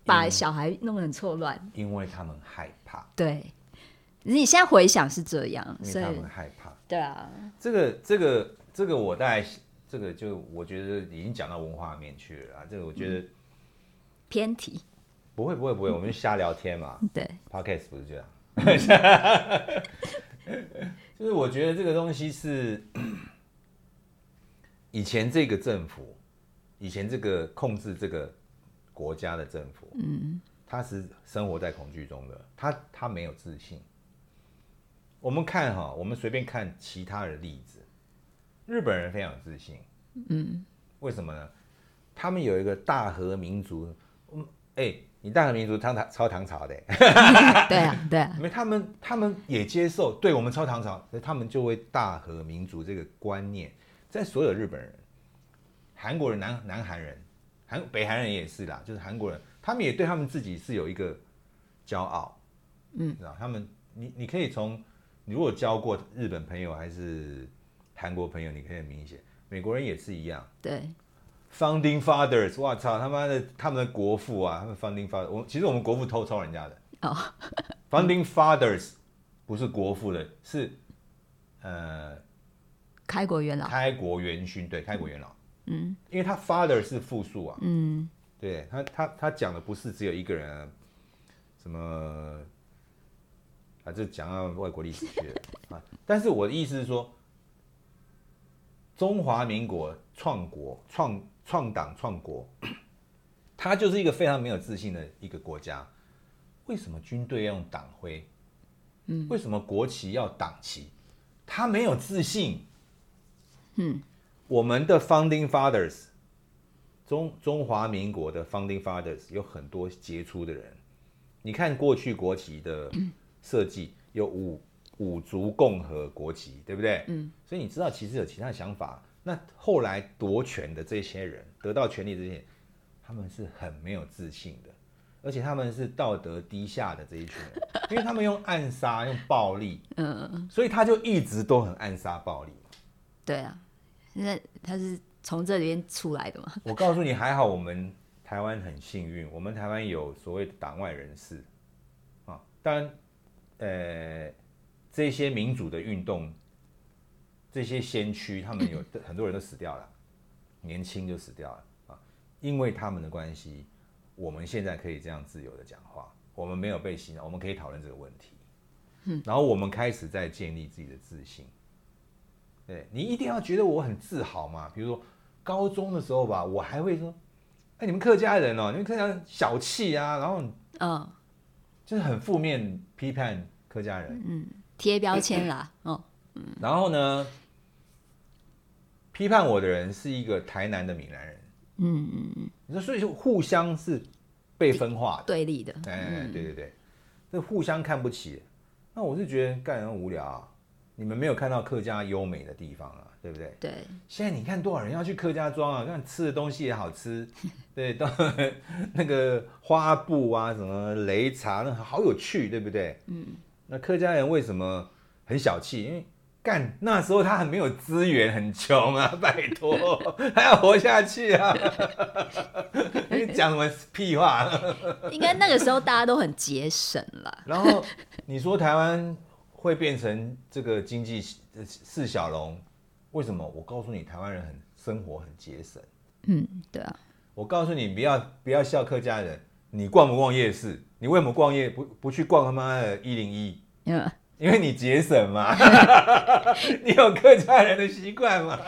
把嗯小孩弄得很错乱。因为他们害怕，对，你现在回想是这样，所以他们害怕。对啊，这个这个这个我大概这个就我觉得已经讲到文化面去了啊。这个我觉得偏题，不会不会不会，我们就瞎聊天嘛。对 Podcast 不是这样，就是我觉得这个东西是 以前这个政府，以前这个控制这个国家的政府，嗯，他是生活在恐惧中的，他他没有自信。我们看哈，我们随便看其他的例子，日本人非常有自信，嗯，为什么呢？他们有一个大和民族，嗯，哎、你大和民族唐唐超唐朝的、对啊，对啊，因为他们他们也接受，对我们超唐朝，所以他们就会大和民族这个观念，在所有日本人、韩国人、南南韩人、韩北韩人也是啦，就是韩国人，他们也对他们自己是有一个骄傲，嗯，知道他们，你你可以从你如果交过日本朋友还是韩国朋友，你可以很明显，美国人也是一样。对 Founding Fathers，我操他妈的，他们的国父啊，他们 Founding Fathers，我其实我们国父偷抄人家的。哦 Founding Fathers 不是国父的，是呃开国元老，开国元勋，对，开国元老。嗯，因为他 Father 是复数啊。嗯，对他他他讲的不是只有一个人啊，什么啊，这讲到外国历史去了啊。但是我的意思是说，中华民国创国创创党创国，他就是一个非常没有自信的一个国家。为什么军队要用党徽？嗯，为什么国旗要党旗？他没有自信。嗯，我们的 Founding Fathers，中中华民国的 Founding Fathers 有很多杰出的人。你看过去国旗的设计，有五五族共和国旗，对不对？嗯，所以你知道其实有其他想法。那后来夺权的这些人，得到权力这些，他们是很没有自信的。而且他们是道德低下的这一群人，因为他们用暗杀、用暴力，嗯，所以他就一直都很暗杀暴力。对啊，那他是从这里边出来的嘛？我告诉你，还好我们台湾很幸运，我们台湾有所谓的党外人士啊。当然，呃，这些民主的运动，这些先驱，他们有很多人都死掉了，年轻就死掉了啊，因为他们的关系。我们现在可以这样自由的讲话，我们没有被洗脑，我们可以讨论这个问题。嗯，然后我们开始在建立自己的自信。对你一定要觉得我很自豪嘛？比如说高中的时候吧，我还会说：“哎，你们客家人哦，你们客家人小气啊。”然后嗯，就是很负面批判客家人，嗯，贴标签啦，哦，嗯。然后呢，批判我的人是一个台南的闽南人。嗯嗯嗯，你说所以就互相是被分化的。对立的，哎，对对对，这互相看不起。那我是觉得干人无聊啊，你们没有看到客家优美的地方啊，对不对？对。现在你看多少人要去客家庄啊？看吃的东西也好吃，对，到 那个花布啊，什么擂茶，那好有趣，对不对？嗯。那客家人为什么很小气？因为干那时候他很没有资源，很穷啊，拜托，还要活下去啊！你讲什么屁话？应该那个时候大家都很节省了。然后你说台湾会变成这个经济四小龙，为什么？我告诉你，台湾人很生活很节省。嗯，对啊。我告诉你，不要不要笑客家人，你逛不逛夜市？你为什么逛夜不不去逛他妈的一零一？嗯。因为你节省嘛，你有客家人的习惯嘛？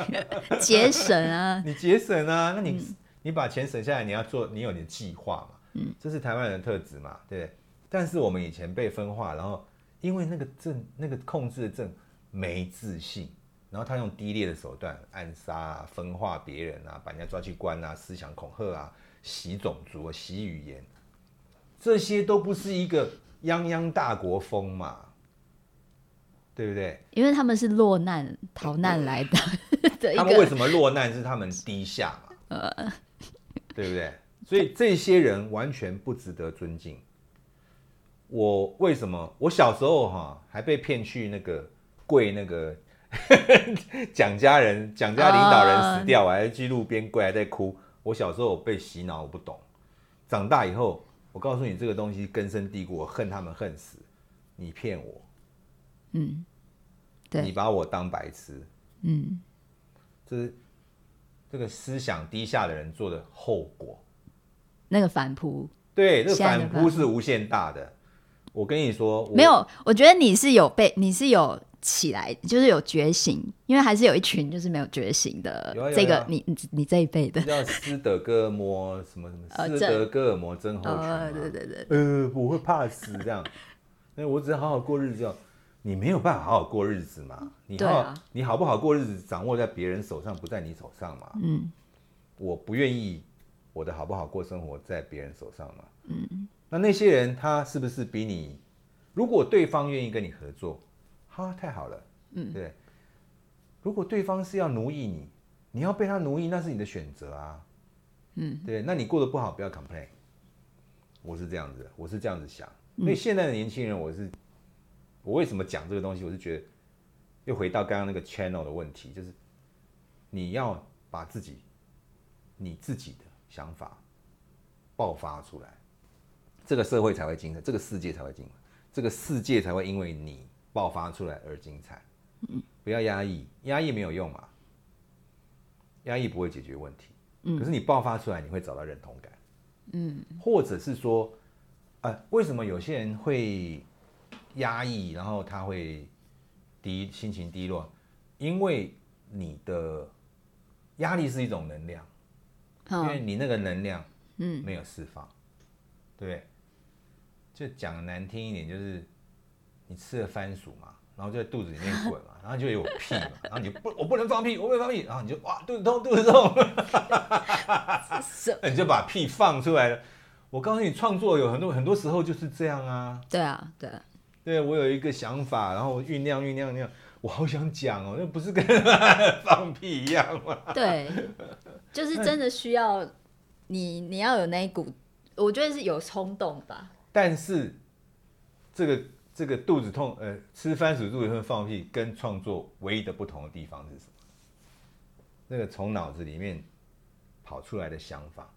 节省啊，你节省啊，那你你把钱省下来，你要做，你有你的计划嘛？嗯，这是台湾人的特质嘛？对。但是我们以前被分化，然后因为那个政那个控制的政没自信，然后他用低劣的手段暗杀、啊、分化别人啊，把人家抓去关啊，思想恐吓啊，洗种族、啊洗语言，这些都不是一个泱泱大国风嘛？对不对？因为他们是落难逃难来的，他们为什么落难？是他们低下嘛？呃，对不对？所以这些人完全不值得尊敬。我为什么？我小时候哈还被骗去那个跪那个 蒋家人、蒋家领导人死掉，我还去路边跪，还在哭。我小时候被洗脑，我不懂。长大以后，我告诉你，这个东西根深蒂固，我恨他们恨死。你骗我。嗯，对，你把我当白痴，嗯，这是这个思想低下的人做的后果。那个反扑，对，这个反扑是无限大的。我跟你说，没有，我觉得你是有被，你是有起来，就是有觉醒，因为还是有一群就是没有觉醒的。这个你你你这一辈的叫斯德哥尔摩什么什么 斯德哥尔摩症候群，对对对，呃，我会怕死这样，那我只要好好过日子。你没有办法好好过日子嘛？你好，你好不好过日子掌握在别人手上，不在你手上嘛？嗯，我不愿意我的好不好过生活在别人手上嘛？嗯，那那些人他是不是比你？如果对方愿意跟你合作，哈，太好了，嗯，对。如果对方是要奴役你，你要被他奴役，那是你的选择啊，嗯，对。那你过得不好，不要 complain。我是这样子，我是这样子想。所以现在的年轻人，我是。我为什么讲这个东西？我是觉得又回到刚刚那个 channel 的问题，就是你要把自己你自己的想法爆发出来，这个社会才会精彩，这个世界才会精彩，这个世界才会因为你爆发出来而精彩。嗯，不要压抑，压抑没有用嘛，压抑不会解决问题。嗯，可是你爆发出来，你会找到认同感。嗯，或者是说，呃，为什么有些人会？压抑，然后他会低心情低落，因为你的压力是一种能量，因为嗯你那个能量嗯，没有释放，对不对？就讲难听一点，就是你吃了番薯嘛，然后就在肚子里面滚嘛，然后就有屁嘛，然后你不我不能放屁，我不能放屁，然后你就哇肚子痛肚子痛，那 你就把屁放出来了。我告诉你，创作有很多很多时候就是这样啊。对啊，对啊，对我有一个想法，然后我酝酿酝酿酝酿，我好想讲哦，那不是跟 放屁一样吗？对，就是真的需要你，你要有那一股，我觉得是有冲动吧。但是这个这个肚子痛，呃，吃番薯肚子痛放屁，跟创作唯一的不同的地方是什么？那个从脑子里面跑出来的想法，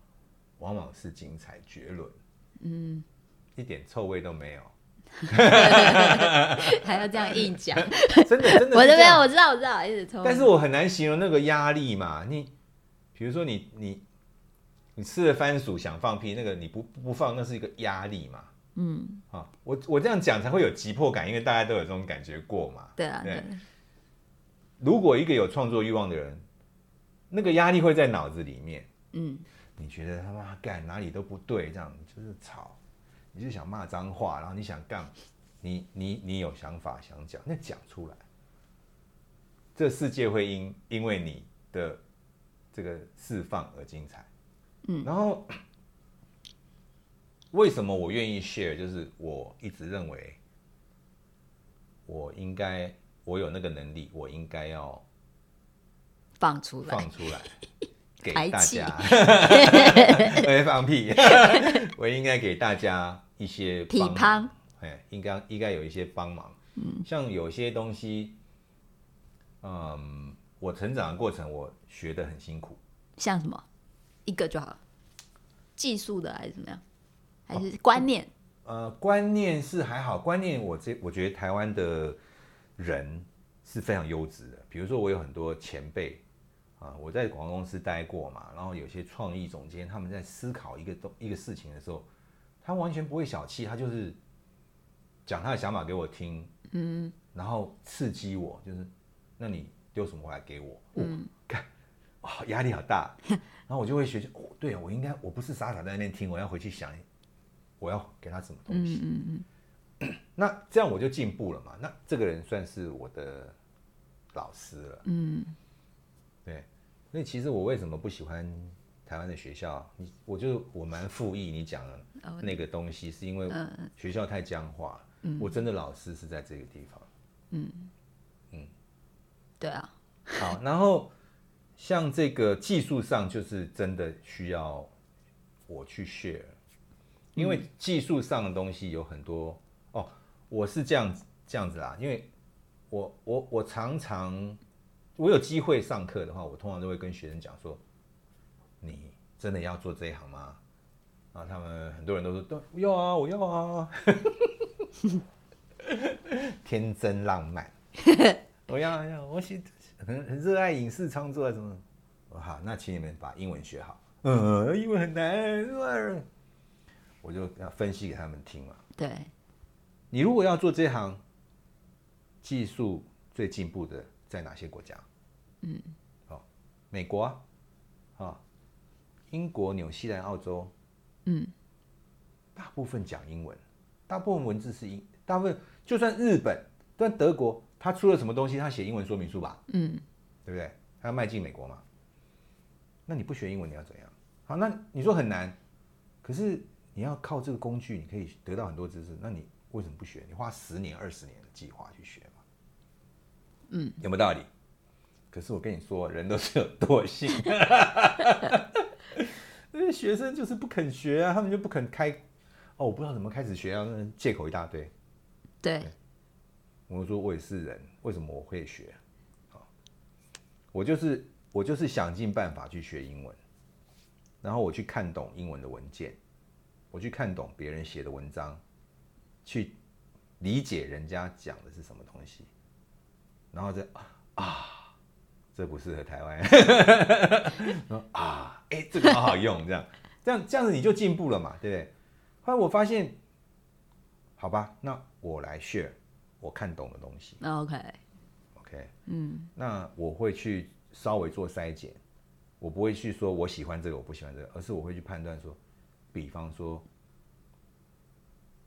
往往是精彩绝伦，嗯，一点臭味都没有，还要这样硬讲，真的真的我这边我知道我知道，一直抽。但是我很难形容那个压力嘛。你比如说你你你吃了番薯想放屁，那个你不不放，那是一个压力嘛。嗯，啊，我我这样讲才会有急迫感，因为大家都有这种感觉过嘛。对啊，对。对，如果一个有创作欲望的人，那个压力会在脑子里面，嗯，你觉得他妈干哪里都不对，这样就是吵，你就想骂脏话，然后你想干，你你你有想法想讲，那讲出来，这世界会因因为你的这个释放而精彩。嗯，然后为什么我愿意 share？就是我一直认为，我应该我有那个能力，我应该要放出来，放出来 给大家，没 放屁，我应该给大家一些批帮判忙，哎，应该应该有一些帮忙。嗯，像有些东西，嗯，我成长的过程我学的很辛苦，像什么？一个就好了，技术的还是怎么样，还是观念？呃，观念是还好，观念我这我觉得台湾的人是非常优质的。比如说，我有很多前辈啊，我在广告公司待过嘛，然后有些创意总监他们在思考一个东一个事情的时候，他完全不会小气，他就是讲他的想法给我听，嗯，然后刺激我，就是那你丢什么回来给我，嗯，看，哇，压力好大，然后我就会学习，哦，对我应该我不是傻傻在那边听，我要回去想。我要给他什么东西？嗯嗯那这样我就进步了嘛。那这个人算是我的老师了。嗯对，所以其实我为什么不喜欢台湾的学校？你我就我蛮附议你讲的哦那个东西，是因为嗯学校太僵化了。嗯我真的老师是在这个地方。嗯嗯对啊，好，然后像这个技术上，就是真的需要我去 share，因为技术上的东西有很多哦。我是这样子这样子啦，因为我我我常常我有机会上课的话，我通常都会跟学生讲说，你真的要做这一行吗？啊他们很多人都说，都要啊，我要啊，天真浪漫。我要要，我喜很很热爱影视创作啊什么。我好，那请你们把英文学好。嗯，英文很难。我就要分析给他们听嘛。对，你如果要做这行，技术最进步的在哪些国家？嗯，好，美国啊，啊，英国、纽西兰、澳洲，嗯，大部分讲英文，大部分文字是英，大部分就算日本，但德国，他出了什么东西，他写英文说明书吧，嗯对不对？他要迈进美国嘛。那你不学英文，你要怎样？好，那你说很难，可是你要靠这个工具，你可以得到很多知识。那你为什么不学？你花十年、二十年的计划去学嘛？嗯，有没有道理？可是我跟你说，人都是有惰性，那些学生就是不肯学啊，他们就不肯开。哦，我不知道怎么开始学啊，那借口一大堆。对，我说我也是人，为什么我会学？啊，我就是我就是想尽办法去学英文，然后我去看懂英文的文件，我去看懂别人写的文章，去理解人家讲的是什么东西，然后再啊，这不适合台湾，说啊，哎、这个好好用，这样这样这样子你就进步了嘛，对不对？后来我发现，好吧，那我来 share 我看懂的东西那 OK，，OK，嗯。那我会去稍微做筛检，我不会去说我喜欢这个，我不喜欢这个，而是我会去判断说，比方说，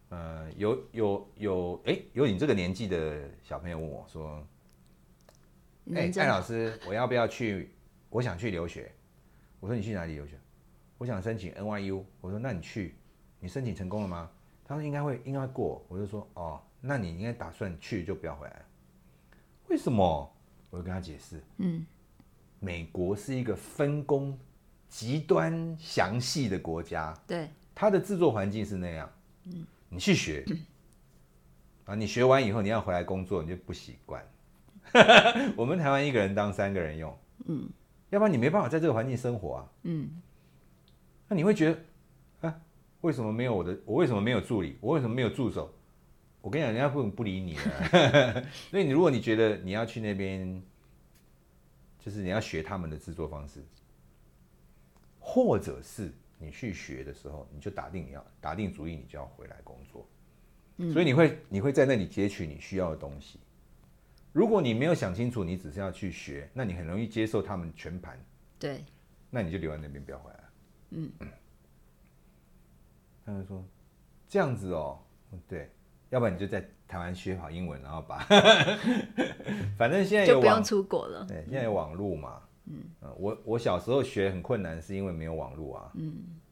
呃，有有有，哎，有你这个年纪的小朋友问我说，哎，艾老师，我要不要去？我想去留学。我说你去哪里留学？我想申请 NYU。我说那你去，你申请成功了吗？他说应该会，应该会过。我就说哦，那你应该打算去就不要回来。为什么？我就跟他解释，嗯，美国是一个分工极端详细的国家，对，它的制作环境是那样，嗯，你去学，啊，你学完以后你要回来工作，你就不习惯。我们台湾一个人当三个人用，嗯，要不然你没办法在这个环境生活啊，嗯，那你会觉得，啊，为什么没有我的？我为什么没有助理？我为什么没有助手？我跟你讲，人家不不理你了。所以你如果你觉得你要去那边，就是你要学他们的制作方式，或者是你去学的时候，你就打定你要打定主意，你就要回来工作。所以你会你会在那里截取你需要的东西。如果你没有想清楚，你只是要去学，那你很容易接受他们全盘。对。那你就留在那边，不要回来。嗯。他就说这样子哦，对。要不然你就在台湾学好英文，然后把，反正现在就不用出国了。对，现在有网络嘛。嗯，我我小时候学很困难，是因为没有网络啊。嗯，